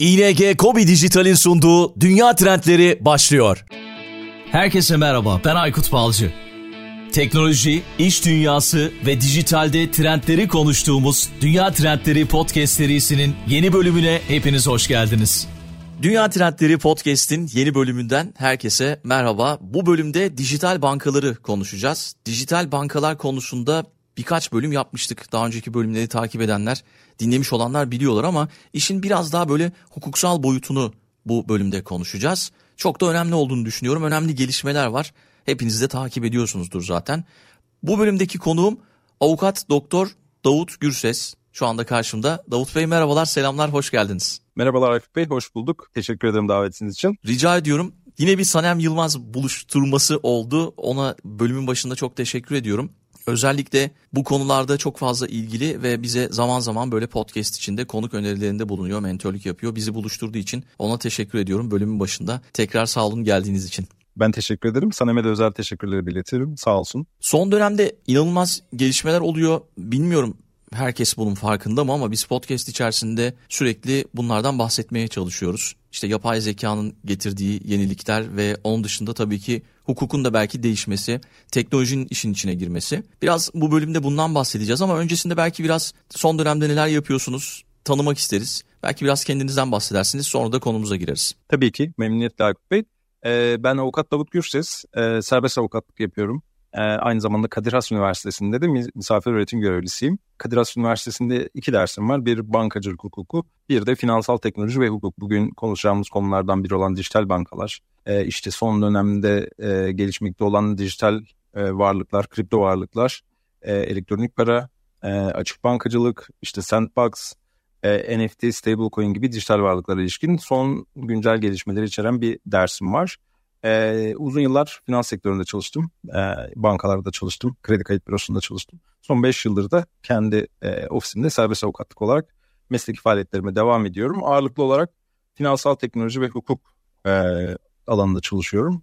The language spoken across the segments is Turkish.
ING Kobi Dijital'in sunduğu Dünya Trendleri başlıyor. Herkese merhaba, ben Aykut Balcı. Teknoloji, iş dünyası ve dijitalde trendleri konuştuğumuz Dünya Trendleri Podcast serisinin yeni bölümüne hepiniz hoş geldiniz. Dünya Trendleri Podcast'in yeni bölümünden herkese merhaba. Bu bölümde dijital bankaları konuşacağız. Dijital bankalar konusunda birkaç bölüm yapmıştık. Daha önceki bölümleri takip edenler, dinlemiş olanlar biliyorlar ama işin biraz daha böyle hukuksal boyutunu bu bölümde konuşacağız. Çok da önemli olduğunu düşünüyorum. Önemli gelişmeler var. Hepiniz de takip ediyorsunuzdur zaten. Bu bölümdeki konuğum avukat doktor Davut Gürses. Şu anda karşımda. Davut Bey merhabalar, selamlar, hoş geldiniz. Merhabalar Arif Bey, hoş bulduk. Teşekkür ederim davetiniz için. Rica ediyorum. Yine bir Sanem Yılmaz buluşturması oldu. Ona bölümün başında çok teşekkür ediyorum. Özellikle bu konularda çok fazla ilgili ve bize zaman zaman böyle podcast içinde konuk önerilerinde bulunuyor, mentörlük yapıyor. Bizi buluşturduğu için ona teşekkür ediyorum bölümün başında. Tekrar sağ olun geldiğiniz için. Ben teşekkür ederim. Sanem'e de özel teşekkürleri belirtirim. Sağ olsun. Son dönemde inanılmaz gelişmeler oluyor. Bilmiyorum herkes bunun farkında mı ama biz podcast içerisinde sürekli bunlardan bahsetmeye çalışıyoruz. İşte yapay zekanın getirdiği yenilikler ve onun dışında tabii ki hukukun da belki değişmesi, teknolojinin işin içine girmesi. Biraz bu bölümde bundan bahsedeceğiz ama öncesinde belki biraz son dönemde neler yapıyorsunuz tanımak isteriz. Belki biraz kendinizden bahsedersiniz sonra da konumuza gireriz. Tabii ki memnuniyetle Aykut Bey. Ee, ben avukat Davut Gürses, ee, serbest avukatlık yapıyorum. Ee, aynı zamanda Kadir Has Üniversitesi'nde de misafir öğretim görevlisiyim. Kadir Has Üniversitesi'nde iki dersim var. Bir bankacılık hukuku, bir de finansal teknoloji ve hukuk. Bugün konuşacağımız konulardan biri olan dijital bankalar. Ee, işte son dönemde e, gelişmekte olan dijital e, varlıklar, kripto varlıklar, e, elektronik para, e, açık bankacılık, işte sandbox, e, NFT, stablecoin gibi dijital varlıklara ilişkin son güncel gelişmeleri içeren bir dersim var. Ee, uzun yıllar finans sektöründe çalıştım. Ee, bankalarda çalıştım. Kredi kayıt bürosunda çalıştım. Son 5 yıldır da kendi e, ofisimde serbest avukatlık olarak mesleki faaliyetlerime devam ediyorum. Ağırlıklı olarak finansal teknoloji ve hukuk e, alanında çalışıyorum.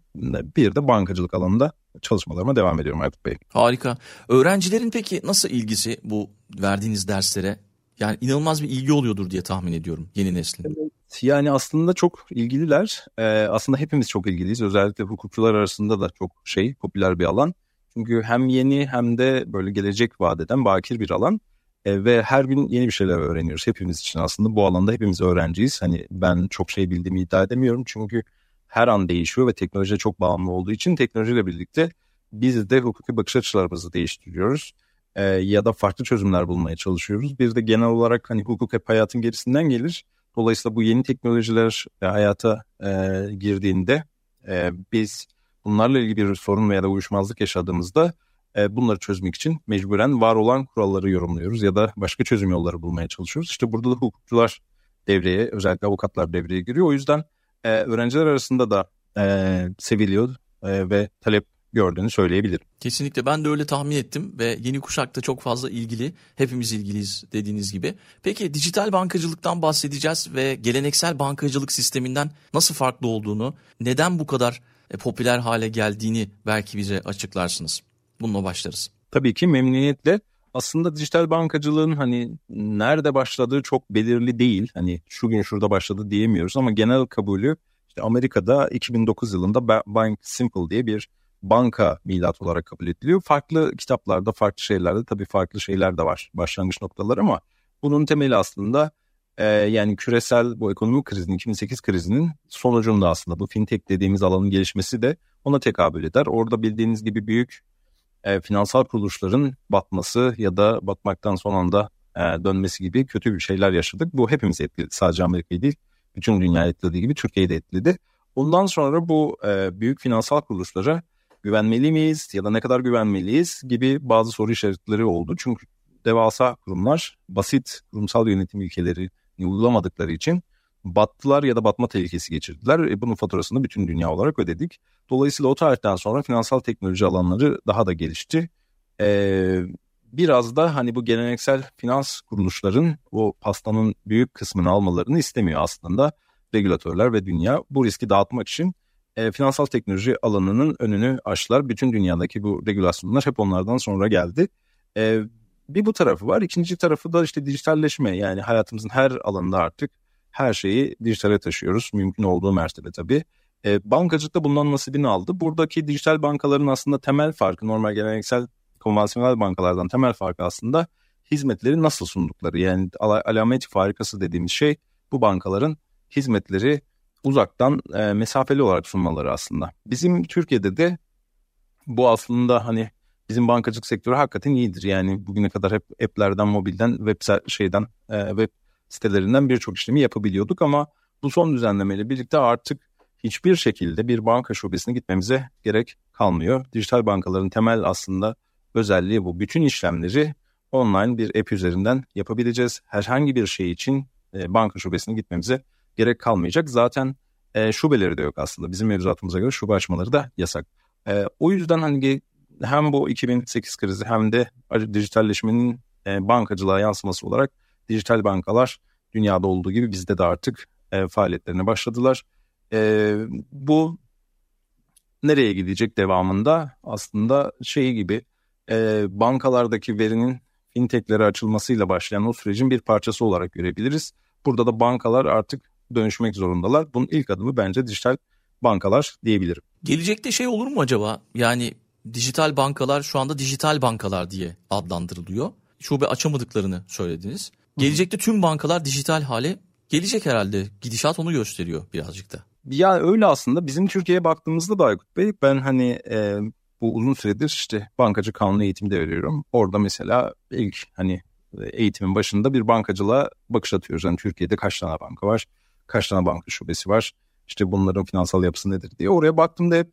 Bir de bankacılık alanında çalışmalarıma devam ediyorum Aykut Bey. Harika. Öğrencilerin peki nasıl ilgisi bu verdiğiniz derslere? Yani inanılmaz bir ilgi oluyordur diye tahmin ediyorum yeni neslin. Yani aslında çok ilgililer. Ee, aslında hepimiz çok ilgiliyiz. Özellikle hukukçular arasında da çok şey popüler bir alan. Çünkü hem yeni hem de böyle gelecek vadeden bakir bir alan. Ee, ve her gün yeni bir şeyler öğreniyoruz hepimiz için aslında. Bu alanda hepimiz öğrenciyiz. Hani ben çok şey bildiğimi iddia edemiyorum. Çünkü her an değişiyor ve teknolojiye çok bağımlı olduğu için teknolojiyle birlikte biz de hukuki bakış açılarımızı değiştiriyoruz e, ya da farklı çözümler bulmaya çalışıyoruz. Bir de genel olarak hani hukuk hep hayatın gerisinden gelir. Dolayısıyla bu yeni teknolojiler e, hayata e, girdiğinde e, biz bunlarla ilgili bir sorun veya da uyuşmazlık yaşadığımızda e, bunları çözmek için mecburen var olan kuralları yorumluyoruz ya da başka çözüm yolları bulmaya çalışıyoruz. İşte burada da hukukçular devreye, özellikle avukatlar devreye giriyor. O yüzden e, öğrenciler arasında da e, seviliyor e, ve talep gördüğünü söyleyebilirim. Kesinlikle ben de öyle tahmin ettim ve yeni kuşakta çok fazla ilgili. Hepimiz ilgiliyiz dediğiniz gibi. Peki dijital bankacılıktan bahsedeceğiz ve geleneksel bankacılık sisteminden nasıl farklı olduğunu, neden bu kadar e, popüler hale geldiğini belki bize açıklarsınız. Bununla başlarız. Tabii ki memnuniyetle. Aslında dijital bankacılığın hani nerede başladığı çok belirli değil. Hani şu gün şurada başladı diyemiyoruz ama genel kabulü işte Amerika'da 2009 yılında Bank Simple diye bir banka milat olarak kabul ediliyor. Farklı kitaplarda, farklı şeylerde tabii farklı şeyler de var başlangıç noktaları ama bunun temeli aslında e, yani küresel bu ekonomik krizin, 2008 krizinin sonucunda aslında bu fintech dediğimiz alanın gelişmesi de ona tekabül eder. Orada bildiğiniz gibi büyük e, finansal kuruluşların batması ya da batmaktan son anda e, dönmesi gibi kötü bir şeyler yaşadık. Bu hepimiz etkiledi. Sadece Amerika'yı değil, bütün dünya etkilediği gibi Türkiye'yi de etkiledi. Ondan sonra bu e, büyük finansal kuruluşlara güvenmeli miyiz ya da ne kadar güvenmeliyiz gibi bazı soru işaretleri oldu. Çünkü devasa kurumlar basit kurumsal yönetim ilkeleri uygulamadıkları için battılar ya da batma tehlikesi geçirdiler. E bunun faturasını bütün dünya olarak ödedik. Dolayısıyla o tarihten sonra finansal teknoloji alanları daha da gelişti. Ee, biraz da hani bu geleneksel finans kuruluşların o pastanın büyük kısmını almalarını istemiyor aslında regülatörler ve dünya. Bu riski dağıtmak için e, finansal teknoloji alanının önünü açtılar. Bütün dünyadaki bu regülasyonlar hep onlardan sonra geldi. E, bir bu tarafı var. İkinci tarafı da işte dijitalleşme. Yani hayatımızın her alanında artık her şeyi dijitale taşıyoruz. Mümkün olduğu mertebe tabii. E, bankacılık da bundan nasibini aldı. Buradaki dijital bankaların aslında temel farkı normal geleneksel konvansiyonel bankalardan temel farkı aslında hizmetleri nasıl sundukları. Yani al- alamet farikası dediğimiz şey bu bankaların hizmetleri uzaktan e, mesafeli olarak sunmaları aslında. Bizim Türkiye'de de bu aslında hani bizim bankacılık sektörü hakikaten iyidir. Yani bugüne kadar hep app'lerden, mobilden, web şeyden, e, web sitelerinden birçok işlemi yapabiliyorduk ama bu son düzenlemeyle birlikte artık hiçbir şekilde bir banka şubesine gitmemize gerek kalmıyor. Dijital bankaların temel aslında özelliği bu. Bütün işlemleri online bir app üzerinden yapabileceğiz. Herhangi bir şey için e, banka şubesine gitmemize gerek kalmayacak. Zaten e, şubeleri de yok aslında. Bizim mevzuatımıza göre şube açmaları da yasak. E, o yüzden hani hem bu 2008 krizi hem de dijitalleşmenin e, bankacılığa yansıması olarak dijital bankalar dünyada olduğu gibi bizde de artık e, faaliyetlerine başladılar. E, bu nereye gidecek devamında aslında şey gibi e, bankalardaki verinin fintechlere açılmasıyla başlayan o sürecin bir parçası olarak görebiliriz. Burada da bankalar artık dönüşmek zorundalar. Bunun ilk adımı bence dijital bankalar diyebilirim. Gelecekte şey olur mu acaba? Yani dijital bankalar şu anda dijital bankalar diye adlandırılıyor. Şube açamadıklarını söylediniz. Gelecekte tüm bankalar dijital hale gelecek herhalde. Gidişat onu gösteriyor birazcık da. Ya öyle aslında bizim Türkiye'ye baktığımızda da Aykut Bey ben hani e, bu uzun süredir işte bankacı kanunu eğitimi de veriyorum. Orada mesela ilk hani eğitimin başında bir bankacılığa bakış atıyoruz. Yani Türkiye'de kaç tane banka var, kaç tane banka şubesi var, işte bunların finansal yapısı nedir diye. Oraya baktığımda hep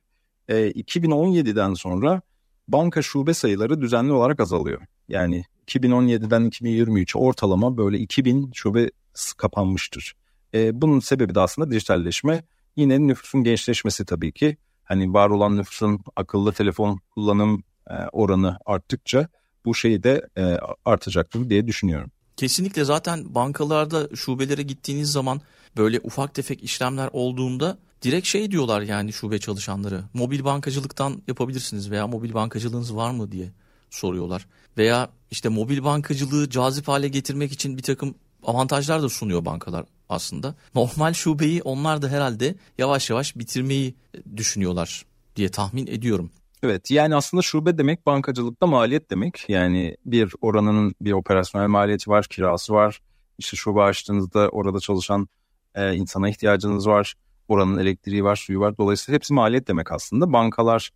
e, 2017'den sonra banka şube sayıları düzenli olarak azalıyor. Yani 2017'den 2023'e ortalama böyle 2000 şube kapanmıştır. E, bunun sebebi de aslında dijitalleşme. Yine nüfusun gençleşmesi tabii ki. Hani var olan nüfusun akıllı telefon kullanım e, oranı arttıkça bu şey de e, artacaktır diye düşünüyorum. Kesinlikle zaten bankalarda şubelere gittiğiniz zaman böyle ufak tefek işlemler olduğunda direkt şey diyorlar yani şube çalışanları. Mobil bankacılıktan yapabilirsiniz veya mobil bankacılığınız var mı diye soruyorlar. Veya işte mobil bankacılığı cazip hale getirmek için bir takım avantajlar da sunuyor bankalar aslında. Normal şubeyi onlar da herhalde yavaş yavaş bitirmeyi düşünüyorlar diye tahmin ediyorum. Evet yani aslında şube demek bankacılıkta maliyet demek. Yani bir oranının bir operasyonel maliyeti var, kirası var. İşte şube açtığınızda orada çalışan e, insana ihtiyacınız var. Oranın elektriği var, suyu var. Dolayısıyla hepsi maliyet demek aslında. Bankalar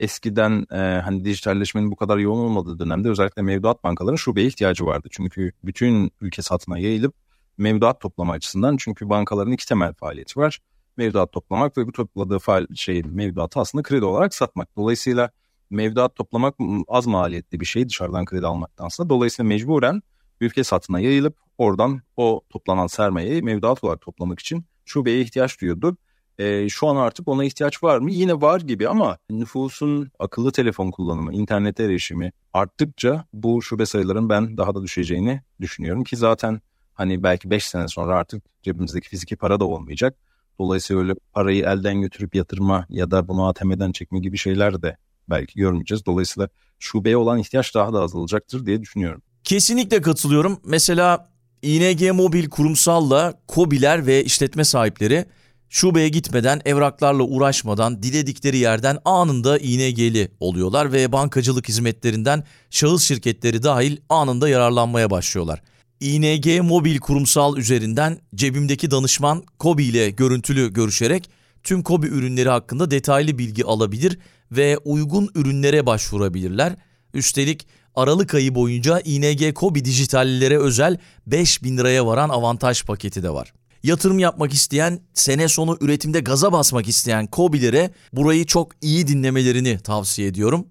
eskiden e, hani dijitalleşmenin bu kadar yoğun olmadığı dönemde özellikle mevduat bankaların şubeye ihtiyacı vardı. Çünkü bütün ülke satına yayılıp mevduat toplama açısından çünkü bankaların iki temel faaliyeti var. Mevduat toplamak ve bu topladığı faal, şey mevduatı aslında kredi olarak satmak. Dolayısıyla mevduat toplamak az maliyetli bir şey dışarıdan kredi almaktansa. Dolayısıyla mecburen ülke satına yayılıp oradan o toplanan sermayeyi mevduat olarak toplamak için şubeye ihtiyaç duyuyordu. E, şu an artık ona ihtiyaç var mı? Yine var gibi ama nüfusun akıllı telefon kullanımı, internet erişimi arttıkça bu şube sayıların ben daha da düşeceğini düşünüyorum ki zaten hani belki 5 sene sonra artık cebimizdeki fiziki para da olmayacak. Dolayısıyla öyle parayı elden götürüp yatırma ya da bunu ATM'den çekme gibi şeyler de belki görmeyeceğiz. Dolayısıyla şubeye olan ihtiyaç daha da azalacaktır diye düşünüyorum. Kesinlikle katılıyorum. Mesela ING Mobil kurumsalla KOBİ'ler ve işletme sahipleri şubeye gitmeden, evraklarla uğraşmadan, diledikleri yerden anında ING'li oluyorlar ve bankacılık hizmetlerinden şahıs şirketleri dahil anında yararlanmaya başlıyorlar. ING Mobil kurumsal üzerinden cebimdeki danışman Kobi ile görüntülü görüşerek tüm Kobi ürünleri hakkında detaylı bilgi alabilir ve uygun ürünlere başvurabilirler. Üstelik Aralık ayı boyunca ING Kobi dijitallilere özel 5000 liraya varan avantaj paketi de var. Yatırım yapmak isteyen, sene sonu üretimde gaza basmak isteyen Kobi'lere burayı çok iyi dinlemelerini tavsiye ediyorum.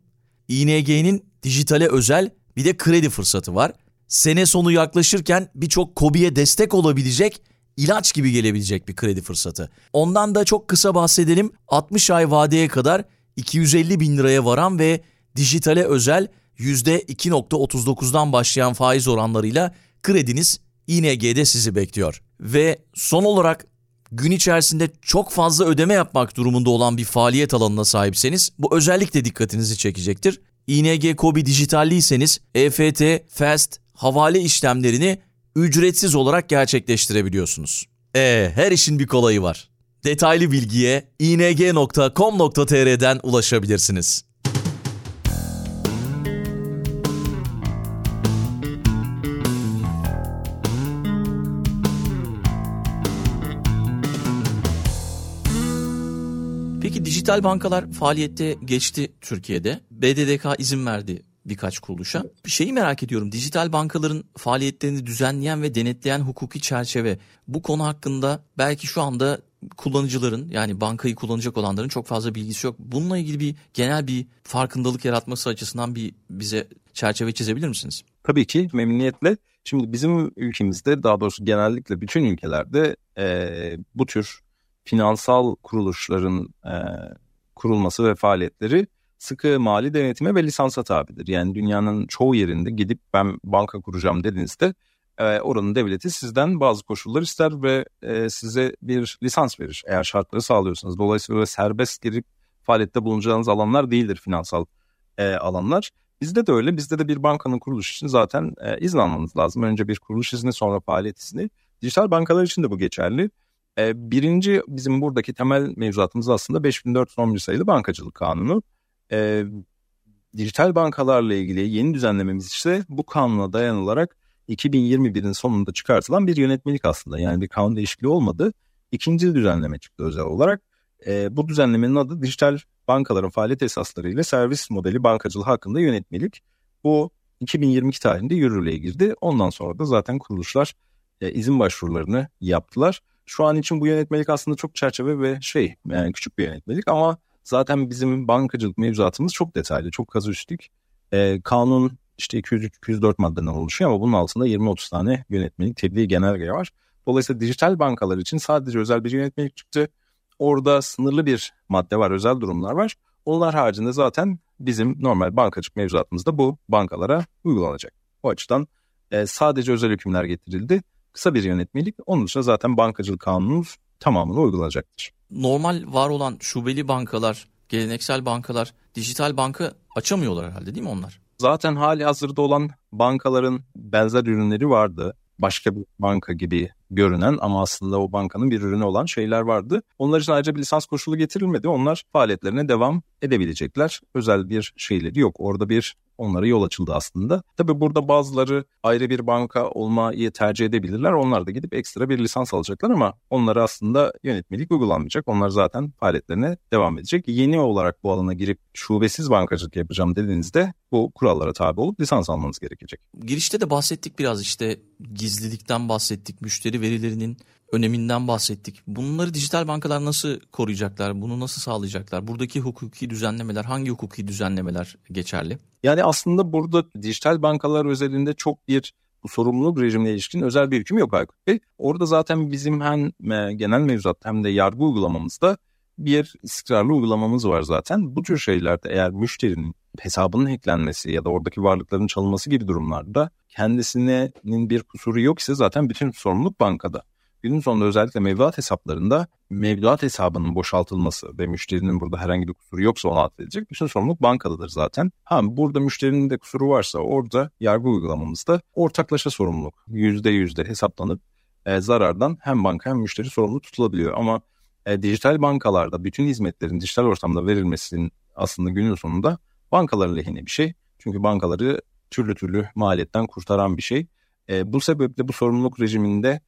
ING'nin dijitale özel bir de kredi fırsatı var. Sene sonu yaklaşırken birçok Kobi'ye destek olabilecek ilaç gibi gelebilecek bir kredi fırsatı. Ondan da çok kısa bahsedelim. 60 ay vadeye kadar 250 bin liraya varan ve dijitale özel %2.39'dan başlayan faiz oranlarıyla krediniz ING'de sizi bekliyor. Ve son olarak gün içerisinde çok fazla ödeme yapmak durumunda olan bir faaliyet alanına sahipseniz bu özellikle dikkatinizi çekecektir. ING Kobi dijitalliyseniz EFT, FAST, havale işlemlerini ücretsiz olarak gerçekleştirebiliyorsunuz. Ee, her işin bir kolayı var. Detaylı bilgiye ing.com.tr'den ulaşabilirsiniz. Dijital bankalar faaliyette geçti Türkiye'de. BDDK izin verdi birkaç kuruluşa. Bir şeyi merak ediyorum. Dijital bankaların faaliyetlerini düzenleyen ve denetleyen hukuki çerçeve. Bu konu hakkında belki şu anda kullanıcıların yani bankayı kullanacak olanların çok fazla bilgisi yok. Bununla ilgili bir genel bir farkındalık yaratması açısından bir bize çerçeve çizebilir misiniz? Tabii ki memnuniyetle. Şimdi bizim ülkemizde daha doğrusu genellikle bütün ülkelerde e, bu tür finansal kuruluşların e, kurulması ve faaliyetleri sıkı mali denetime ve lisansa tabidir. Yani dünyanın çoğu yerinde gidip ben banka kuracağım dediğinizde e, oranın devleti sizden bazı koşullar ister ve e, size bir lisans verir eğer şartları sağlıyorsanız. Dolayısıyla serbest girip faaliyette bulunacağınız alanlar değildir finansal e, alanlar. Bizde de öyle. Bizde de bir bankanın kuruluş için zaten e, izin almanız lazım. Önce bir kuruluş izni sonra faaliyet izni. Dijital bankalar için de bu geçerli. E, birinci bizim buradaki temel mevzuatımız aslında 5411 sayılı bankacılık kanunu. E, dijital bankalarla ilgili yeni düzenlememiz ise bu kanuna dayanılarak 2021'in sonunda çıkartılan bir yönetmelik aslında. Yani bir kanun değişikliği olmadı. İkinci düzenleme çıktı özel olarak. E, bu düzenlemenin adı dijital bankaların faaliyet esasları ile servis modeli bankacılığı hakkında yönetmelik. Bu 2022 tarihinde yürürlüğe girdi. Ondan sonra da zaten kuruluşlar izin başvurularını yaptılar. Şu an için bu yönetmelik aslında çok çerçeve ve şey yani küçük bir yönetmelik ama zaten bizim bankacılık mevzuatımız çok detaylı, çok kazüstik. E, kanun işte 203-204 maddeden oluşuyor ama bunun altında 20-30 tane yönetmelik, tebliğ genelge var. Dolayısıyla dijital bankalar için sadece özel bir yönetmelik çıktı. Orada sınırlı bir madde var, özel durumlar var. Onlar haricinde zaten bizim normal bankacılık mevzuatımızda bu bankalara uygulanacak. O açıdan e, sadece özel hükümler getirildi. Kısa bir yönetmelik. Onun dışında zaten bankacılık kanunumuz tamamını uygulanacaktır. Normal var olan şubeli bankalar, geleneksel bankalar dijital banka açamıyorlar herhalde değil mi onlar? Zaten hali hazırda olan bankaların benzer ürünleri vardı. Başka bir banka gibi görünen ama aslında o bankanın bir ürünü olan şeyler vardı. Onlar için ayrıca bir lisans koşulu getirilmedi. Onlar faaliyetlerine devam edebilecekler. Özel bir şeyleri yok. Orada bir onlara yol açıldı aslında. Tabii burada bazıları ayrı bir banka olmayı tercih edebilirler. Onlar da gidip ekstra bir lisans alacaklar ama onlara aslında yönetmelik uygulanmayacak. Onlar zaten faaliyetlerine devam edecek. Yeni olarak bu alana girip şubesiz bankacılık yapacağım dediğinizde bu kurallara tabi olup lisans almanız gerekecek. Girişte de bahsettik biraz işte gizlilikten bahsettik, müşteri verilerinin öneminden bahsettik. Bunları dijital bankalar nasıl koruyacaklar? Bunu nasıl sağlayacaklar? Buradaki hukuki düzenlemeler, hangi hukuki düzenlemeler geçerli? Yani aslında burada dijital bankalar özelinde çok bir bu sorumluluk rejimine ilişkin özel bir hüküm yok Aykut Bey. Orada zaten bizim hem e, genel mevzuat hem de yargı uygulamamızda bir istikrarlı uygulamamız var zaten. Bu tür şeylerde eğer müşterinin hesabının hacklenmesi ya da oradaki varlıkların çalınması gibi durumlarda kendisinin bir kusuru yok ise zaten bütün sorumluluk bankada. Günün sonunda özellikle mevduat hesaplarında mevduat hesabının boşaltılması ve müşterinin burada herhangi bir kusuru yoksa ona atfedilecek. Bütün sorumluluk bankadadır zaten. Ha burada müşterinin de kusuru varsa orada yargı uygulamamızda ortaklaşa sorumluluk yüzde yüzde hesaplanıp e, zarardan hem banka hem müşteri sorumlu tutulabiliyor. Ama e, dijital bankalarda bütün hizmetlerin dijital ortamda verilmesinin aslında günün sonunda bankaların lehine bir şey. Çünkü bankaları türlü türlü maliyetten kurtaran bir şey. E, bu sebeple bu sorumluluk rejiminde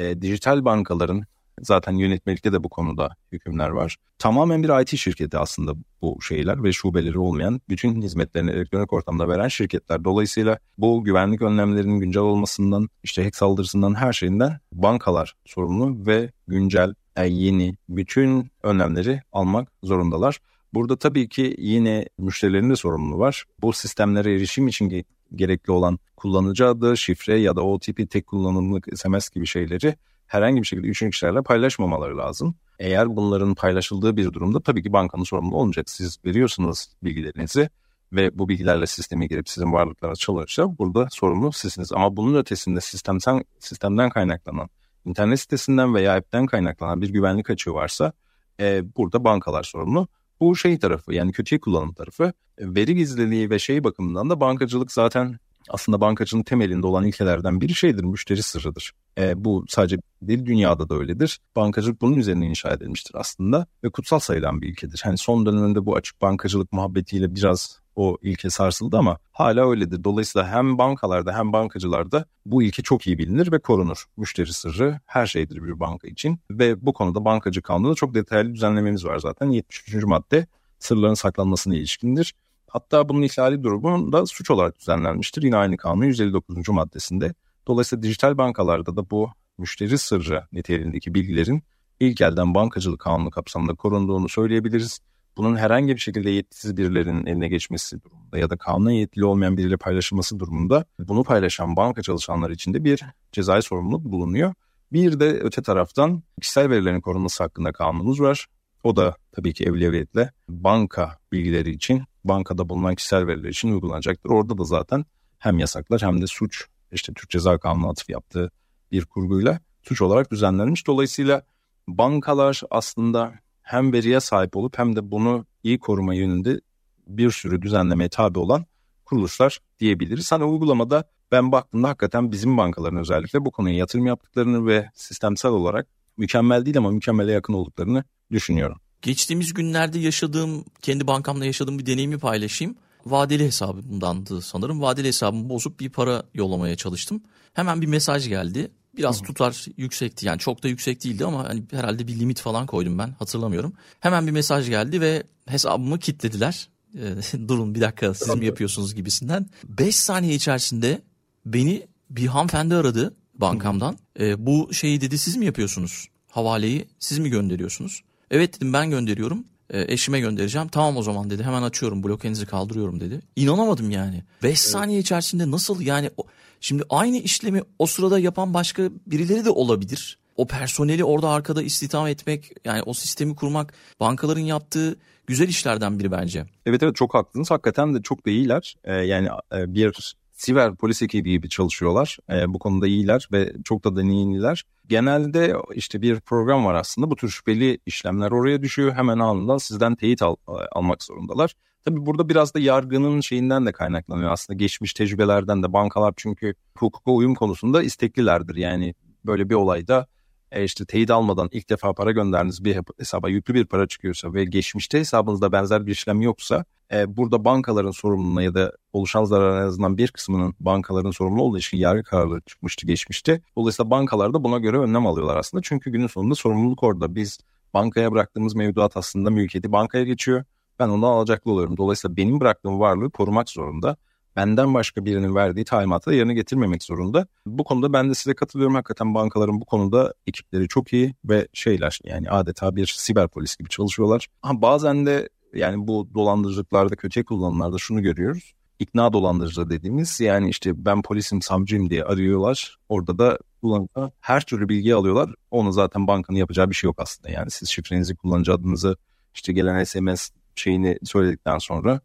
e, dijital bankaların zaten yönetmelikte de bu konuda hükümler var. Tamamen bir IT şirketi aslında bu şeyler ve şubeleri olmayan bütün hizmetlerini elektronik ortamda veren şirketler. Dolayısıyla bu güvenlik önlemlerinin güncel olmasından, işte hack saldırısından her şeyinden bankalar sorumlu ve güncel, yeni bütün önlemleri almak zorundalar. Burada tabii ki yine müşterilerin de sorumluluğu var. Bu sistemlere erişim için gerekli olan kullanıcı adı, şifre ya da OTP tek kullanımlık SMS gibi şeyleri herhangi bir şekilde üçüncü kişilerle paylaşmamaları lazım. Eğer bunların paylaşıldığı bir durumda tabii ki bankanın sorumlu olmayacak. Siz veriyorsunuz bilgilerinizi ve bu bilgilerle sisteme girip sizin varlıklara çalışacak. Burada sorumlu sizsiniz. Ama bunun ötesinde sistemden, sistemden kaynaklanan, internet sitesinden veya app'ten kaynaklanan bir güvenlik açığı varsa e, burada bankalar sorumlu. Bu şey tarafı yani kötüye kullanım tarafı. Veri gizliliği ve şey bakımından da bankacılık zaten aslında bankacının temelinde olan ilkelerden biri şeydir, müşteri sırrıdır. E, bu sadece değil dünyada da öyledir. Bankacılık bunun üzerine inşa edilmiştir aslında ve kutsal sayılan bir ilkedir. Hani son dönemde bu açık bankacılık muhabbetiyle biraz o ilke sarsıldı ama hala öyledir. Dolayısıyla hem bankalarda hem bankacılarda bu ilke çok iyi bilinir ve korunur. Müşteri sırrı her şeydir bir banka için ve bu konuda bankacı kanunda çok detaylı düzenlememiz var zaten. 73. madde sırların saklanmasına ilişkindir. Hatta bunun ihlali durumu da suç olarak düzenlenmiştir. Yine aynı kanun 159. maddesinde. Dolayısıyla dijital bankalarda da bu müşteri sırrı niteliğindeki bilgilerin ilk elden bankacılık kanunu kapsamında korunduğunu söyleyebiliriz. Bunun herhangi bir şekilde yetkisiz birilerinin eline geçmesi durumunda ya da kanuna yetkili olmayan biriyle paylaşılması durumunda bunu paylaşan banka çalışanları için de bir cezai sorumluluk bulunuyor. Bir de öte taraftan kişisel verilerin korunması hakkında kanunumuz var. O da tabii ki evliyetle banka bilgileri için, bankada bulunan kişisel veriler için uygulanacaktır. Orada da zaten hem yasaklar hem de suç, işte Türk Ceza Kanunu atıf yaptığı bir kurguyla suç olarak düzenlenmiş. Dolayısıyla bankalar aslında hem veriye sahip olup hem de bunu iyi koruma yönünde bir sürü düzenlemeye tabi olan kuruluşlar diyebiliriz. Hani uygulamada ben baktığımda hakikaten bizim bankaların özellikle bu konuya yatırım yaptıklarını ve sistemsel olarak mükemmel değil ama mükemmele yakın olduklarını düşünüyorum. Geçtiğimiz günlerde yaşadığım, kendi bankamda yaşadığım bir deneyimi paylaşayım. Vadeli hesabımdandı sanırım. Vadeli hesabımı bozup bir para yollamaya çalıştım. Hemen bir mesaj geldi. Biraz tutar yüksekti yani çok da yüksek değildi ama hani herhalde bir limit falan koydum ben hatırlamıyorum. Hemen bir mesaj geldi ve hesabımı kilitlediler. Durun bir dakika siz mi yapıyorsunuz gibisinden. 5 saniye içerisinde beni bir hanımefendi aradı bankamdan. E, bu şeyi dedi siz mi yapıyorsunuz? Havaleyi siz mi gönderiyorsunuz? Evet dedim ben gönderiyorum. E, eşime göndereceğim. Tamam o zaman dedi. Hemen açıyorum blokenizi kaldırıyorum dedi. İnanamadım yani. 5 evet. saniye içerisinde nasıl yani şimdi aynı işlemi o sırada yapan başka birileri de olabilir. O personeli orada arkada istihdam etmek yani o sistemi kurmak bankaların yaptığı güzel işlerden biri bence. Evet evet çok haklısınız. Hakikaten de çok da iyiler. Ee, yani e, bir siber polis ekibi gibi çalışıyorlar. E, bu konuda iyiler ve çok da deneyimliler. Genelde işte bir program var aslında. Bu tür şüpheli işlemler oraya düşüyor. Hemen anında sizden teyit al, almak zorundalar. Tabii burada biraz da yargının şeyinden de kaynaklanıyor aslında. Geçmiş tecrübelerden de bankalar çünkü hukuka uyum konusunda isteklilerdir. Yani böyle bir olayda e işte teyit almadan ilk defa para gönderdiğiniz bir hesaba yüklü bir para çıkıyorsa ve geçmişte hesabınızda benzer bir işlem yoksa e, burada bankaların sorumluluğuna ya da oluşan zararın en azından bir kısmının bankaların sorumlu olduğu için yargı kararları çıkmıştı geçmişte. Dolayısıyla bankalar da buna göre önlem alıyorlar aslında. Çünkü günün sonunda sorumluluk orada. Biz bankaya bıraktığımız mevduat aslında mülkiyeti bankaya geçiyor. Ben ondan alacaklı oluyorum. Dolayısıyla benim bıraktığım varlığı korumak zorunda benden başka birinin verdiği talimatı da yerine getirmemek zorunda. Bu konuda ben de size katılıyorum. Hakikaten bankaların bu konuda ekipleri çok iyi ve şeyler yani adeta bir siber polis gibi çalışıyorlar. Ha, bazen de yani bu dolandırıcılıklarda, kötü kullanımlarda şunu görüyoruz. İkna dolandırıcı dediğimiz yani işte ben polisim, savcıyım diye arıyorlar. Orada da kullanıcı her türlü bilgi alıyorlar. Onu zaten bankanın yapacağı bir şey yok aslında. Yani siz şifrenizi, kullanıcı adınızı, işte gelen SMS şeyini söyledikten sonra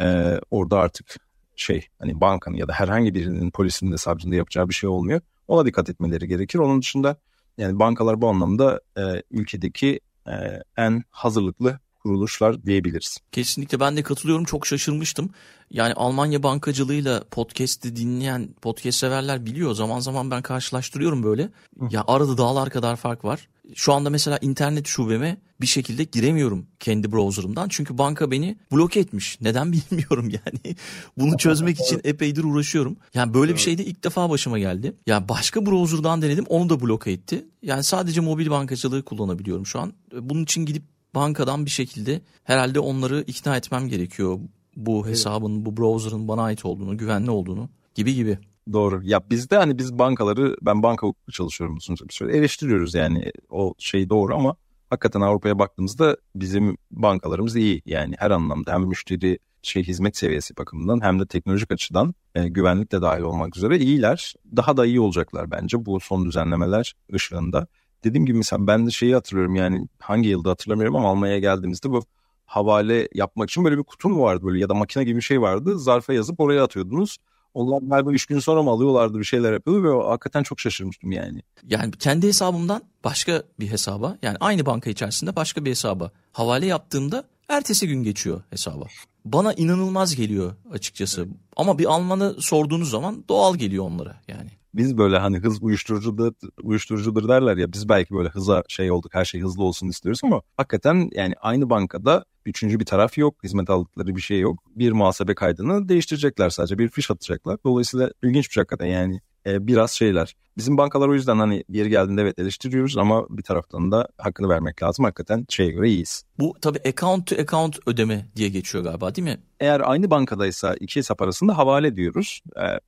e, orada artık şey hani bankanın ya da herhangi birinin polisinin de savcının da yapacağı bir şey olmuyor. Ona dikkat etmeleri gerekir. Onun dışında yani bankalar bu anlamda e, ülkedeki e, en hazırlıklı kuruluşlar diyebiliriz. Kesinlikle ben de katılıyorum çok şaşırmıştım. Yani Almanya bankacılığıyla podcast'i dinleyen podcast severler biliyor. Zaman zaman ben karşılaştırıyorum böyle. Ya arada dağlar kadar fark var. Şu anda mesela internet şubeme bir şekilde giremiyorum kendi browser'ımdan. Çünkü banka beni bloke etmiş. Neden bilmiyorum yani. Bunu çözmek için epeydir uğraşıyorum. Yani böyle bir şey de ilk defa başıma geldi. Yani başka browser'dan denedim onu da bloke etti. Yani sadece mobil bankacılığı kullanabiliyorum şu an. Bunun için gidip bankadan bir şekilde herhalde onları ikna etmem gerekiyor. Bu hesabın, bu browser'ın bana ait olduğunu, güvenli olduğunu gibi gibi. Doğru. Ya bizde hani biz bankaları ben banka hukuku çalışıyorum uzunca bir süre eleştiriyoruz yani o şey doğru ama hakikaten Avrupa'ya baktığımızda bizim bankalarımız iyi. Yani her anlamda hem müşteri şey hizmet seviyesi bakımından hem de teknolojik açıdan e, güvenlik de dahil olmak üzere iyiler. Daha da iyi olacaklar bence bu son düzenlemeler ışığında. Dediğim gibi mesela ben de şeyi hatırlıyorum yani hangi yılda hatırlamıyorum ama Almanya'ya geldiğimizde bu havale yapmak için böyle bir kutum vardı böyle ya da makine gibi bir şey vardı. Zarfa yazıp oraya atıyordunuz. Onlar galiba 3 gün sonra mı alıyorlardı bir şeyler yapıyordu ve hakikaten çok şaşırmıştım yani. Yani kendi hesabımdan başka bir hesaba yani aynı banka içerisinde başka bir hesaba havale yaptığımda ertesi gün geçiyor hesaba. bana inanılmaz geliyor açıkçası. Ama bir Almanı sorduğunuz zaman doğal geliyor onlara yani. Biz böyle hani hız uyuşturucudur, uyuşturucudur derler ya biz belki böyle hıza şey olduk her şey hızlı olsun istiyoruz ama hakikaten yani aynı bankada üçüncü bir taraf yok hizmet aldıkları bir şey yok. Bir muhasebe kaydını değiştirecekler sadece bir fiş atacaklar. Dolayısıyla ilginç bir şey hakikaten yani e, biraz şeyler. Bizim bankalar o yüzden hani bir geldiğinde evet eleştiriyoruz ama bir taraftan da hakkını vermek lazım. Hakikaten şeye göre iyiyiz. Bu tabii account to account ödeme diye geçiyor galiba değil mi? Eğer aynı bankadaysa iki hesap arasında havale diyoruz. E,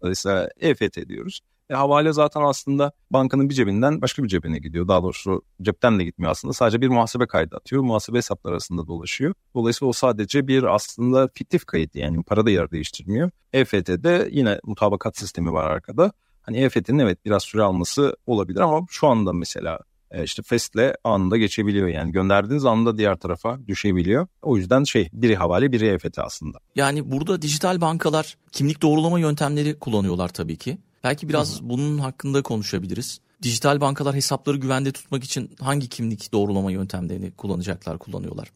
bankadaysa EFT diyoruz. E, havale zaten aslında bankanın bir cebinden başka bir cebine gidiyor. Daha doğrusu cepten de gitmiyor aslında. Sadece bir muhasebe kaydı atıyor. Muhasebe hesapları arasında dolaşıyor. Dolayısıyla o sadece bir aslında fiktif kayıt yani para da yer değiştirmiyor. EFT'de yine mutabakat sistemi var arkada. Hani EFT'nin evet biraz süre alması olabilir ama şu anda mesela e, işte FES'le anında geçebiliyor yani gönderdiğiniz anda diğer tarafa düşebiliyor. O yüzden şey biri havale biri EFT aslında. Yani burada dijital bankalar kimlik doğrulama yöntemleri kullanıyorlar tabii ki. Belki biraz Hı-hı. bunun hakkında konuşabiliriz. Dijital bankalar hesapları güvende tutmak için hangi kimlik doğrulama yöntemlerini kullanacaklar, kullanıyorlar?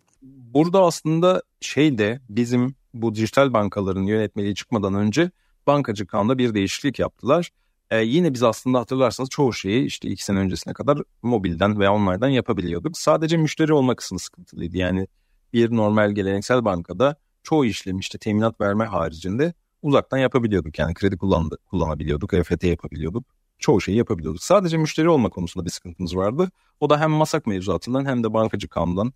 Burada aslında şey de bizim bu dijital bankaların yönetmeliği çıkmadan önce bankacı kanunda bir değişiklik yaptılar. Ee, yine biz aslında hatırlarsanız çoğu şeyi işte iki sene öncesine kadar mobilden veya online'dan yapabiliyorduk. Sadece müşteri olma kısmı sıkıntılıydı. Yani bir normal geleneksel bankada çoğu işlem işte teminat verme haricinde uzaktan yapabiliyorduk. Yani kredi kullandı, kullanabiliyorduk, EFT yapabiliyorduk. Çoğu şeyi yapabiliyorduk. Sadece müşteri olma konusunda bir sıkıntımız vardı. O da hem masak mevzuatından hem de bankacı kanundan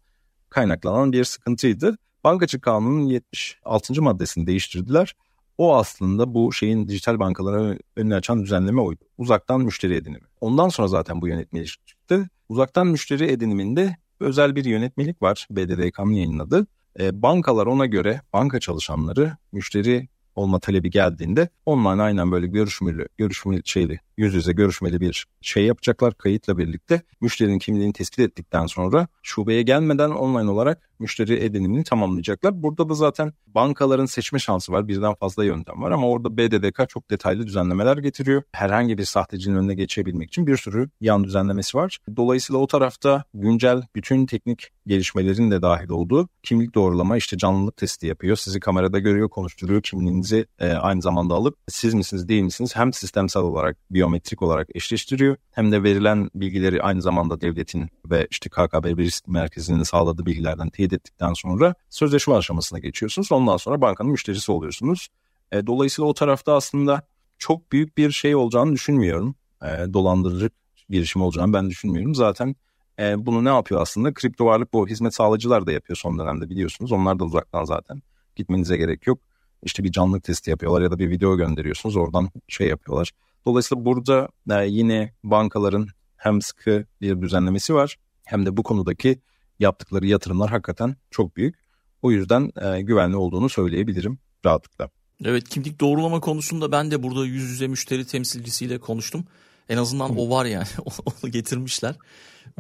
kaynaklanan bir sıkıntıydı. Bankacı kanunun 76. maddesini değiştirdiler. O aslında bu şeyin dijital bankalara önünü açan düzenleme oydu. Uzaktan müşteri edinimi. Ondan sonra zaten bu yönetmelik çıktı. Uzaktan müşteri ediniminde özel bir yönetmelik var. BDDK'nın yayınladı. E, bankalar ona göre banka çalışanları müşteri olma talebi geldiğinde online aynen böyle görüşmeli, görüşmeli şeyli, yüz yüze görüşmeli bir şey yapacaklar kayıtla birlikte. Müşterinin kimliğini tespit ettikten sonra şubeye gelmeden online olarak müşteri edinimini tamamlayacaklar. Burada da zaten bankaların seçme şansı var. Birden fazla yöntem var ama orada BDDK çok detaylı düzenlemeler getiriyor. Herhangi bir sahtecinin önüne geçebilmek için bir sürü yan düzenlemesi var. Dolayısıyla o tarafta güncel bütün teknik gelişmelerin de dahil olduğu kimlik doğrulama işte canlılık testi yapıyor. Sizi kamerada görüyor, konuşturuyor kimliğinizi e, aynı zamanda alıp siz misiniz değil misiniz hem sistemsel olarak biyometrik olarak eşleştiriyor hem de verilen bilgileri aynı zamanda devletin ve işte KKB risk merkezinin sağladığı bilgilerden teyit ettikten sonra sözleşme aşamasına geçiyorsunuz. Ondan sonra bankanın müşterisi oluyorsunuz. E, dolayısıyla o tarafta aslında çok büyük bir şey olacağını düşünmüyorum. E, dolandırıcı girişim olacağını ben düşünmüyorum. Zaten e, bunu ne yapıyor aslında? Kripto varlık bu hizmet sağlayıcılar da yapıyor son dönemde biliyorsunuz. Onlar da uzaktan zaten gitmenize gerek yok. İşte bir canlılık testi yapıyorlar ya da bir video gönderiyorsunuz oradan şey yapıyorlar. Dolayısıyla burada e, yine bankaların hem sıkı bir düzenlemesi var hem de bu konudaki yaptıkları yatırımlar hakikaten çok büyük. O yüzden e, güvenli olduğunu söyleyebilirim rahatlıkla. Evet kimlik doğrulama konusunda ben de burada yüz yüze müşteri temsilcisiyle konuştum. En azından o var yani onu getirmişler.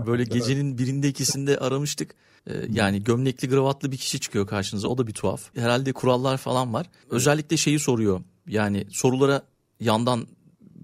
Böyle gecenin birinde ikisinde aramıştık. Ee, yani gömlekli gravatlı bir kişi çıkıyor karşınıza o da bir tuhaf. Herhalde kurallar falan var. Özellikle şeyi soruyor yani sorulara yandan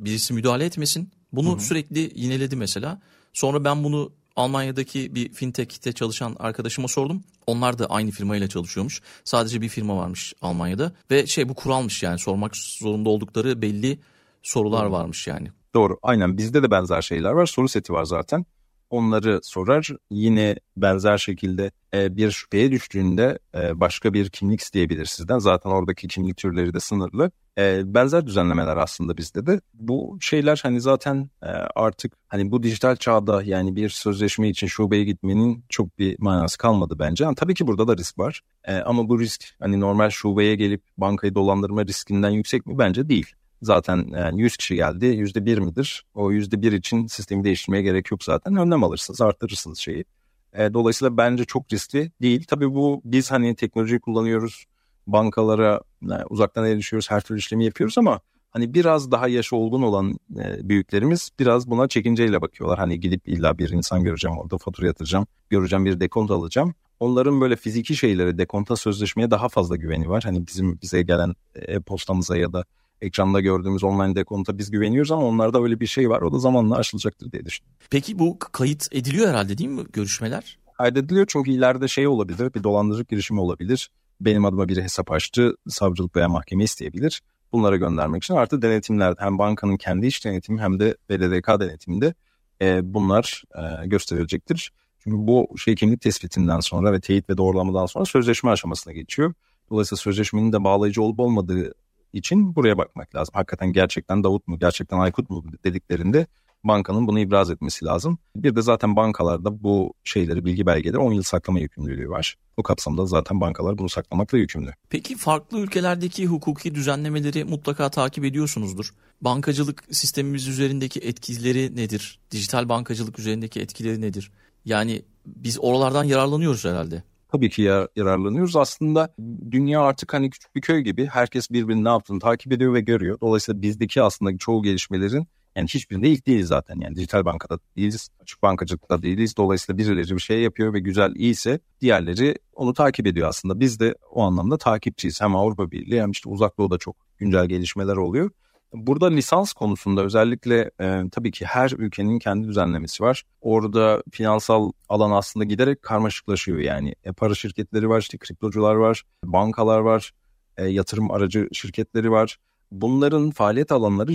birisi müdahale etmesin. Bunu Hı-hı. sürekli yineledi mesela. Sonra ben bunu Almanya'daki bir fintech'te çalışan arkadaşıma sordum. Onlar da aynı firmayla çalışıyormuş. Sadece bir firma varmış Almanya'da. Ve şey bu kuralmış yani sormak zorunda oldukları belli sorular varmış yani. Doğru aynen bizde de benzer şeyler var. Soru seti var zaten onları sorar. Yine benzer şekilde e, bir şüpheye düştüğünde e, başka bir kimlik isteyebilir sizden. Zaten oradaki kimlik türleri de sınırlı. E, benzer düzenlemeler aslında bizde de. Bu şeyler hani zaten e, artık hani bu dijital çağda yani bir sözleşme için şubeye gitmenin çok bir manası kalmadı bence. Yani tabii ki burada da risk var. E, ama bu risk hani normal şubeye gelip bankayı dolandırma riskinden yüksek mi? Bence değil. Zaten yani 100 kişi geldi %1 midir? O %1 için sistemi değiştirmeye gerek yok zaten. Önlem alırsınız artırırsınız şeyi. E, dolayısıyla bence çok riskli değil. Tabii bu biz hani teknolojiyi kullanıyoruz. Bankalara yani uzaktan erişiyoruz. Her türlü işlemi yapıyoruz ama hani biraz daha yaşı olgun olan e, büyüklerimiz biraz buna çekinceyle bakıyorlar. Hani gidip illa bir insan göreceğim orada fatura yatıracağım. Göreceğim bir dekont alacağım. Onların böyle fiziki şeylere dekonta sözleşmeye daha fazla güveni var. Hani bizim bize gelen e-postamıza ya da ekranda gördüğümüz online dekonta biz güveniyoruz ama onlarda öyle bir şey var. O da zamanla aşılacaktır diye düşünüyorum. Peki bu kayıt ediliyor herhalde değil mi görüşmeler? Kaydediliyor çünkü ileride şey olabilir, bir dolandırıcılık girişimi olabilir. Benim adıma biri hesap açtı, savcılık veya mahkeme isteyebilir. Bunlara göndermek için artı denetimler hem bankanın kendi iç denetimi hem de BDDK denetiminde e, bunlar e, gösterilecektir. Çünkü bu şey kimlik tespitinden sonra ve teyit ve doğrulamadan sonra sözleşme aşamasına geçiyor. Dolayısıyla sözleşmenin de bağlayıcı olup olmadığı için buraya bakmak lazım. Hakikaten gerçekten Davut mu, gerçekten Aykut mu dediklerinde bankanın bunu ibraz etmesi lazım. Bir de zaten bankalarda bu şeyleri, bilgi belgeleri 10 yıl saklama yükümlülüğü var. Bu kapsamda zaten bankalar bunu saklamakla yükümlü. Peki farklı ülkelerdeki hukuki düzenlemeleri mutlaka takip ediyorsunuzdur. Bankacılık sistemimiz üzerindeki etkileri nedir? Dijital bankacılık üzerindeki etkileri nedir? Yani biz oralardan yararlanıyoruz herhalde tabii ki yararlanıyoruz. Aslında dünya artık hani küçük bir köy gibi herkes birbirinin ne yaptığını takip ediyor ve görüyor. Dolayısıyla bizdeki aslında çoğu gelişmelerin yani hiçbirinde ilk değiliz zaten. Yani dijital bankada değiliz, açık bankacılıkta değiliz. Dolayısıyla birileri bir şey yapıyor ve güzel iyiyse diğerleri onu takip ediyor aslında. Biz de o anlamda takipçiyiz. Hem Avrupa Birliği hem işte uzak doğuda çok güncel gelişmeler oluyor. Burada lisans konusunda özellikle e, tabii ki her ülkenin kendi düzenlemesi var. Orada finansal alan aslında giderek karmaşıklaşıyor yani. E, para şirketleri var, işte kriptocular var, bankalar var, e, yatırım aracı şirketleri var. Bunların faaliyet alanları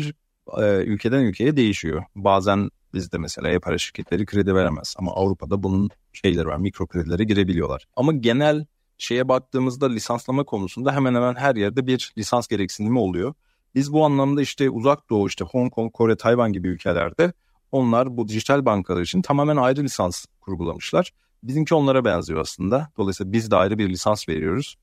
e, ülkeden ülkeye değişiyor. Bazen bizde mesela e-para şirketleri kredi veremez ama Avrupa'da bunun şeyleri var, mikro kredilere girebiliyorlar. Ama genel şeye baktığımızda lisanslama konusunda hemen hemen her yerde bir lisans gereksinimi oluyor. Biz bu anlamda işte uzak doğu işte Hong Kong, Kore, Tayvan gibi ülkelerde onlar bu dijital bankalar için tamamen ayrı lisans kurgulamışlar. Bizimki onlara benziyor aslında. Dolayısıyla biz de ayrı bir lisans veriyoruz.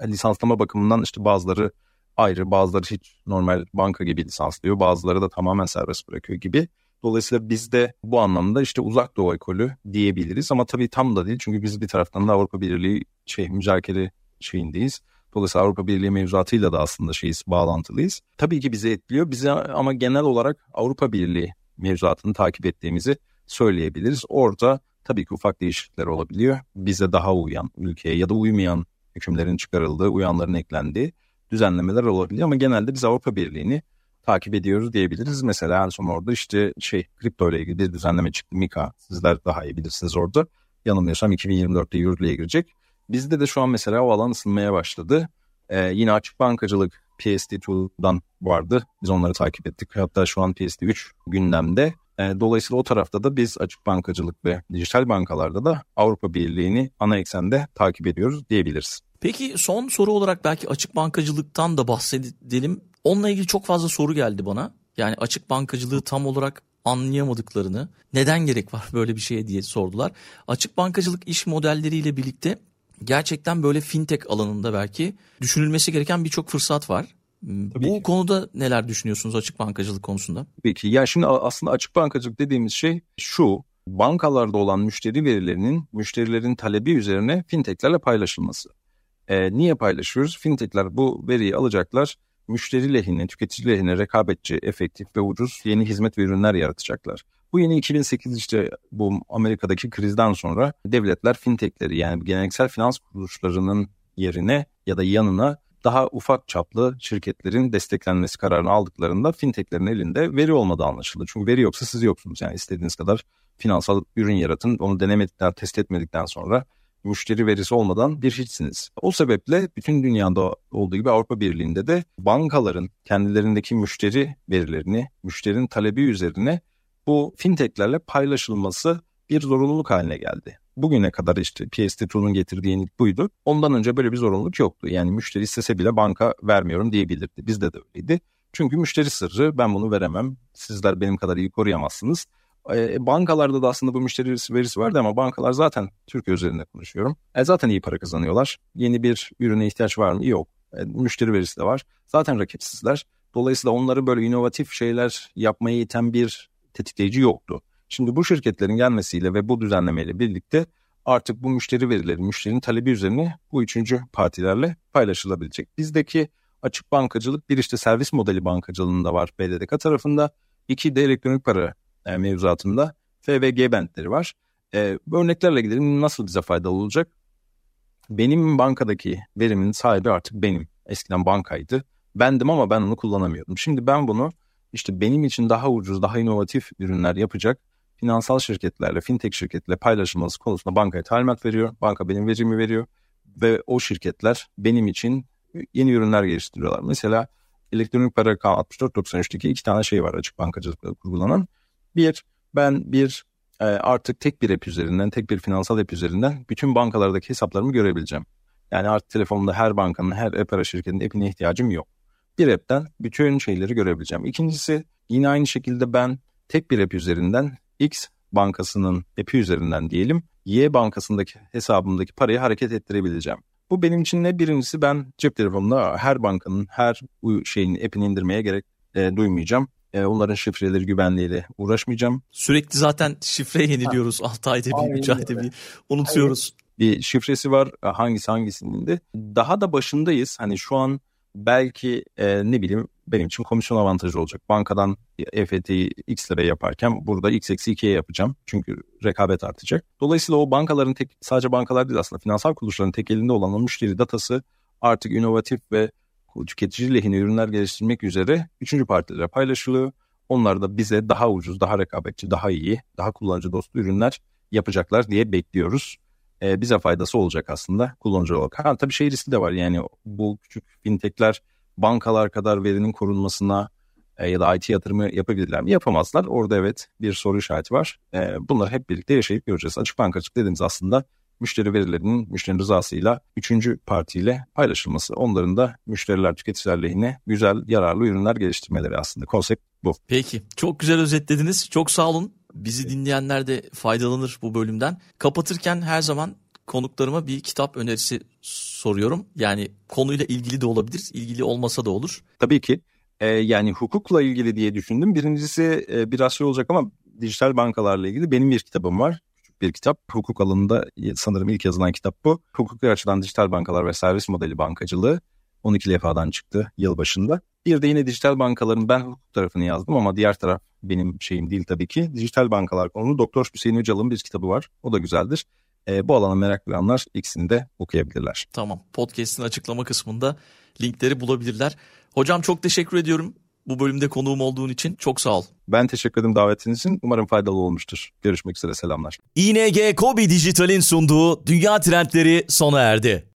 E, lisanslama bakımından işte bazıları ayrı, bazıları hiç normal banka gibi lisanslıyor, bazıları da tamamen serbest bırakıyor gibi. Dolayısıyla biz de bu anlamda işte uzak doğu ekolü diyebiliriz ama tabii tam da değil çünkü biz bir taraftan da Avrupa Birliği şey mücadele şeyindeyiz. Dolayısıyla Avrupa Birliği mevzuatıyla da aslında şeyiz, bağlantılıyız. Tabii ki bizi etkiliyor. Bize ama genel olarak Avrupa Birliği mevzuatını takip ettiğimizi söyleyebiliriz. Orada tabii ki ufak değişiklikler olabiliyor. Bize daha uyan ülkeye ya da uymayan hükümlerin çıkarıldığı, uyanların eklendiği düzenlemeler olabiliyor ama genelde biz Avrupa Birliği'ni takip ediyoruz diyebiliriz. Mesela en son orada işte şey kripto ile ilgili bir düzenleme çıktı Mika. Sizler daha iyi bilirsiniz orada. Yanılmıyorsam 2024'te yürürlüğe girecek. Bizde de şu an mesela o alan ısınmaya başladı. Ee, yine açık bankacılık PSD2'dan vardı. Biz onları takip ettik. Hatta şu an PSD3 gündemde. Ee, dolayısıyla o tarafta da biz açık bankacılık ve dijital bankalarda da Avrupa Birliği'ni ana eksende takip ediyoruz diyebiliriz. Peki son soru olarak belki açık bankacılıktan da bahsedelim. Onunla ilgili çok fazla soru geldi bana. Yani açık bankacılığı tam olarak anlayamadıklarını, neden gerek var böyle bir şeye diye sordular. Açık bankacılık iş modelleriyle birlikte gerçekten böyle fintech alanında belki düşünülmesi gereken birçok fırsat var. Tabii Bu ki. konuda neler düşünüyorsunuz açık bankacılık konusunda? Peki ya şimdi aslında açık bankacılık dediğimiz şey şu bankalarda olan müşteri verilerinin müşterilerin talebi üzerine fintechlerle paylaşılması. E, niye paylaşıyoruz? Fintechler bu veriyi alacaklar müşteri lehine, tüketici lehine rekabetçi, efektif ve ucuz yeni hizmet ve ürünler yaratacaklar. Bu yeni 2008 işte bu Amerika'daki krizden sonra devletler fintechleri yani geleneksel finans kuruluşlarının yerine ya da yanına daha ufak çaplı şirketlerin desteklenmesi kararını aldıklarında fintechlerin elinde veri olmadığı anlaşıldı. Çünkü veri yoksa siz yoksunuz. Yani istediğiniz kadar finansal ürün yaratın. Onu denemedikten, test etmedikten sonra müşteri verisi olmadan bir hiçsiniz. O sebeple bütün dünyada olduğu gibi Avrupa Birliği'nde de bankaların kendilerindeki müşteri verilerini, müşterinin talebi üzerine bu fintechlerle paylaşılması bir zorunluluk haline geldi. Bugüne kadar işte PSD2'nun getirdiği yenilik buydu. Ondan önce böyle bir zorunluluk yoktu. Yani müşteri istese bile banka vermiyorum diyebilirdi. Bizde de öyleydi. Çünkü müşteri sırrı ben bunu veremem. Sizler benim kadar iyi koruyamazsınız. E, bankalarda da aslında bu müşteri verisi vardı ama bankalar zaten Türkiye üzerinde konuşuyorum. E, zaten iyi para kazanıyorlar. Yeni bir ürüne ihtiyaç var mı? Yok. E, müşteri verisi de var. Zaten rakipsizler. Dolayısıyla onları böyle inovatif şeyler yapmaya iten bir tetikleyici yoktu. Şimdi bu şirketlerin gelmesiyle ve bu düzenlemeyle birlikte artık bu müşteri verileri, müşterinin talebi üzerine bu üçüncü partilerle paylaşılabilecek. Bizdeki açık bankacılık bir işte servis modeli bankacılığında var BDDK tarafında. iki de elektronik para e, mevzuatında FVG bentleri var. E, örneklerle gidelim nasıl bize faydalı olacak? Benim bankadaki verimin sahibi artık benim. Eskiden bankaydı. Bendim ama ben onu kullanamıyordum. Şimdi ben bunu işte benim için daha ucuz, daha inovatif ürünler yapacak finansal şirketlerle, fintech şirketlerle paylaşılması konusunda bankaya talimat veriyor. Banka benim verimi veriyor. ve o şirketler benim için yeni ürünler geliştiriyorlar. Mesela elektronik para rakamı 6493'teki iki tane şey var açık bankacılıkta kurgulanan. Bir, ben bir e, artık tek bir app üzerinden, tek bir finansal app üzerinden bütün bankalardaki hesaplarımı görebileceğim. Yani artık telefonumda her bankanın, her app ara şirketinin app'ine ihtiyacım yok. Bir app'ten bütün şeyleri görebileceğim. İkincisi yine aynı şekilde ben tek bir app üzerinden X bankasının app'i üzerinden diyelim Y bankasındaki hesabımdaki parayı hareket ettirebileceğim. Bu benim için ne? Birincisi ben cep telefonumda her bankanın her şeyin app'ini indirmeye gerek e, duymayacağım. E, onların şifreleri güvenliğiyle uğraşmayacağım. Sürekli zaten şifre yeniliyoruz. 6 ayda bir, 3 ayda bir unutuyoruz. Bir şifresi var hangisi hangisinin de. Daha da başındayız. Hani şu an belki e, ne bileyim benim için komisyon avantajı olacak. Bankadan EFT'yi X liraya yaparken burada X eksi 2'ye yapacağım. Çünkü rekabet artacak. Dolayısıyla o bankaların tek, sadece bankalar değil aslında finansal kuruluşların tek elinde olan o müşteri datası artık inovatif ve tüketici lehine ürünler geliştirmek üzere üçüncü partilere paylaşılıyor. Onlar da bize daha ucuz, daha rekabetçi, daha iyi, daha kullanıcı dostu ürünler yapacaklar diye bekliyoruz. Ee, bize faydası olacak aslında kullanıcı olarak. Ha, tabii şey riski de var yani bu küçük fintechler bankalar kadar verinin korunmasına e, ya da IT yatırımı yapabilirler mi? Yapamazlar. Orada evet bir soru işareti var. E, bunları hep birlikte yaşayıp göreceğiz. Açık bankacılık dediğimiz aslında müşteri verilerinin müşterinin rızasıyla üçüncü partiyle paylaşılması. Onların da müşteriler tüketiciler lehine güzel yararlı ürünler geliştirmeleri aslında. Konsept bu. Peki çok güzel özetlediniz. Çok sağ olun. Bizi dinleyenler de faydalanır bu bölümden. Kapatırken her zaman konuklarıma bir kitap önerisi soruyorum. Yani konuyla ilgili de olabilir, ilgili olmasa da olur. Tabii ki. Ee, yani hukukla ilgili diye düşündüm. Birincisi e, biraz şey olacak ama dijital bankalarla ilgili benim bir kitabım var. Bir kitap. Hukuk alanında sanırım ilk yazılan kitap bu. Hukuki açıdan dijital bankalar ve servis modeli bankacılığı. 12 levhadan çıktı yıl başında. Bir de yine dijital bankaların ben hukuk tarafını yazdım ama diğer taraf benim şeyim değil tabii ki. Dijital bankalar konulu Doktor Hüseyin Öcal'ın bir kitabı var. O da güzeldir. E, bu alana meraklananlar ikisini de okuyabilirler. Tamam. Podcast'in açıklama kısmında linkleri bulabilirler. Hocam çok teşekkür ediyorum. Bu bölümde konuğum olduğun için çok sağ ol. Ben teşekkür ederim davetiniz için. Umarım faydalı olmuştur. Görüşmek üzere selamlar. ING Kobi Dijital'in sunduğu Dünya Trendleri sona erdi.